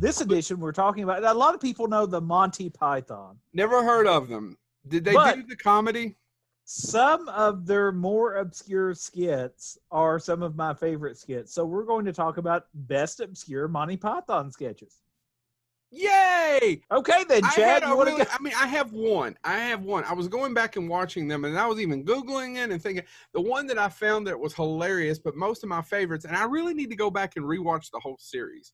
This edition, we're talking about. A lot of people know the Monty Python. Never heard of them. Did they But- do the comedy? Some of their more obscure skits are some of my favorite skits. So we're going to talk about best obscure Monty Python sketches. Yay! Okay, then, I Chad, had you a want really, to I mean, I have one. I have one. I was going back and watching them, and I was even googling it and thinking the one that I found that was hilarious. But most of my favorites, and I really need to go back and rewatch the whole series.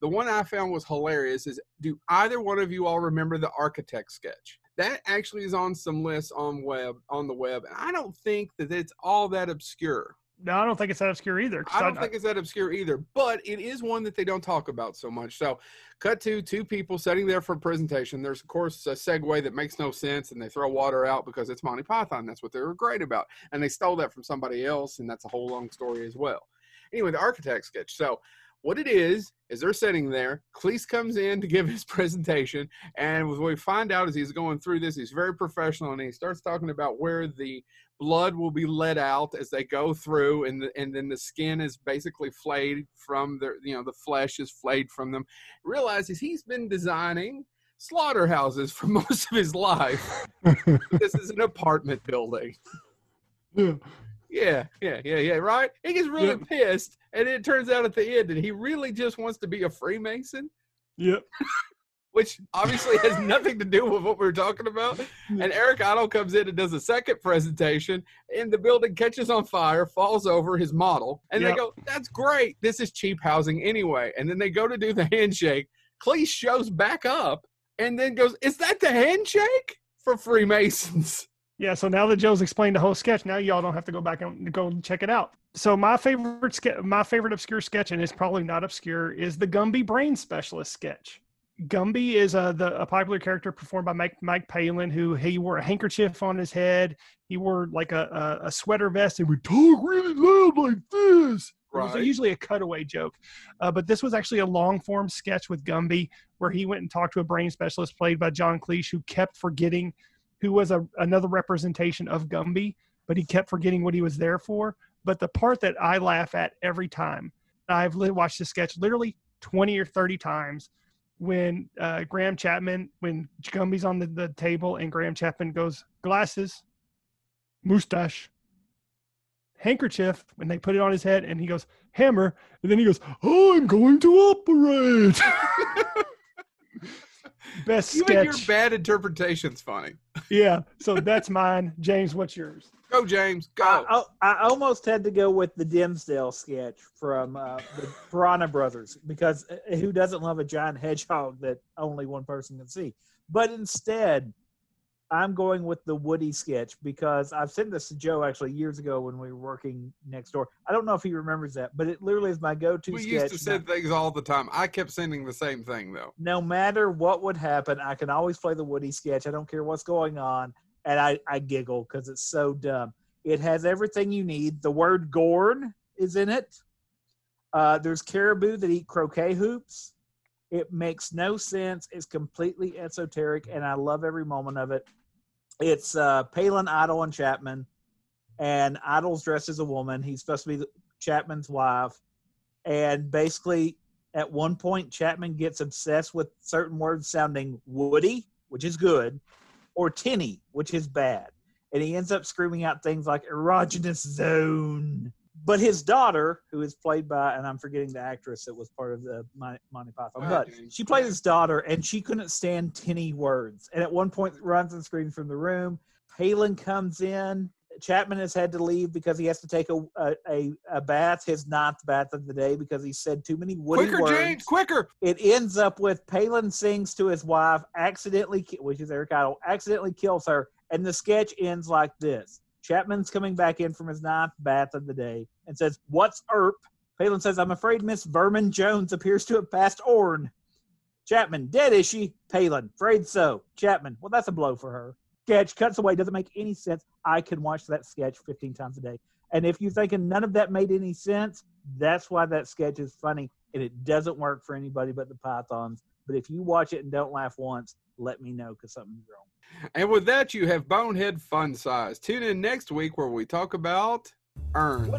The one I found was hilarious. Is do either one of you all remember the architect sketch? That actually is on some lists on web on the web, and I don't think that it's all that obscure. No, I don't think it's that obscure either. I don't think it's that obscure either, but it is one that they don't talk about so much. So, cut to two people sitting there for a presentation. There's, of course, a segue that makes no sense, and they throw water out because it's Monty Python. That's what they were great about. And they stole that from somebody else, and that's a whole long story as well. Anyway, the architect sketch. So, what it is, is they're sitting there. Cleese comes in to give his presentation, and what we find out is he's going through this. He's very professional, and he starts talking about where the blood will be let out as they go through and the, and then the skin is basically flayed from their you know the flesh is flayed from them realizes he's been designing slaughterhouses for most of his life this is an apartment building Yeah. Yeah yeah yeah yeah right he gets really Yep. pissed and it turns out at the end that he really just wants to be a freemason Yep. which obviously has nothing to do with what we were talking about. And Eric Idle comes in and does a second presentation, and the building catches on fire, falls over his model, and they go, "That's great. This is cheap housing anyway." And then they go to do the handshake. Cleese shows back up and then goes, "Is that the handshake for Freemasons?" Yeah, so now that Joe's explained the whole sketch, now y'all don't have to go back and go check it out. So my favorite ske- my favorite obscure sketch, and it's probably not obscure, is the Gumby Brain Specialist sketch. Gumby is a the a popular character performed by Mike Mike Palin, who he wore a handkerchief on his head. He wore like a a, a sweater vest and would talk really loud like this. Right. It was usually a cutaway joke, uh, but this was actually a long form sketch with Gumby, where he went and talked to a brain specialist played by John Cleese, who kept forgetting who was a, another representation of Gumby, but he kept forgetting what he was there for. But the part that I laugh at every time, I've li- watched this sketch literally 20 or 30 times when uh, Graham Chapman, when Gumby's on the, the table and Graham Chapman goes, glasses, mustache, handkerchief, when they put it on his head, and he goes, hammer, and then he goes, oh, I'm going to operate. Best Even sketch. your bad interpretation's funny. Yeah, so that's mine. James, what's yours? Go, James. Go. I, I, I almost had to go with the Dinsdale sketch from uh, the Piranha Brothers because uh, who doesn't love a giant hedgehog that only one person can see? But instead, I'm going with the Woody sketch because I've sent this to Joe actually years ago when we were working next door. I don't know if he remembers that, but it literally is my go-to we sketch. used to send things all the time. I kept sending the same thing though. no matter what would happen, I can always play the Woody sketch. I don't care what's going on, and I, I giggle because it's so dumb. It has everything you need. The word "gorn" is in it. Uh, there's caribou that eat croquet hoops. It makes no sense. It's completely esoteric, and I love every moment of it. It's uh, Palin, Idle, and Chapman, and Idle's dressed as a woman. He's supposed to be Chapman's wife, and basically at one point Chapman gets obsessed with certain words sounding woody, which is good, or tinny, which is bad. And he ends up screaming out things like erogenous zone. But his daughter, who is played by, and I'm forgetting the actress that was part of the Mon- Monty Python, but she played his daughter, and she couldn't stand tinny words. And at one point, runs and screams from the room. Palin comes in. Chapman has had to leave because he has to take a a, a, a bath, his ninth bath of the day, because he said too many woody Quicker, words James, quicker. it ends up with Palin sings to his wife, accidentally, which is Eric Idle, accidentally kills her, and the sketch ends like this: Chapman's coming back in from his ninth bath of the day and says, "What's erp?" Palin says, "I'm afraid Miss Vermin Jones appears to have passed Orn." Chapman, dead is she? Palin, afraid so. Chapman, well, that's a blow for her. Sketch cuts away, doesn't make any sense. I can watch that sketch 15 times a day. And if you're thinking none of that made any sense, that's why that sketch is funny and it doesn't work for anybody but the Pythons. But if you watch it and don't laugh once, let me know because something's wrong. And with that, you have Bonehead Fun Size. Tune in next week where we talk about Earn.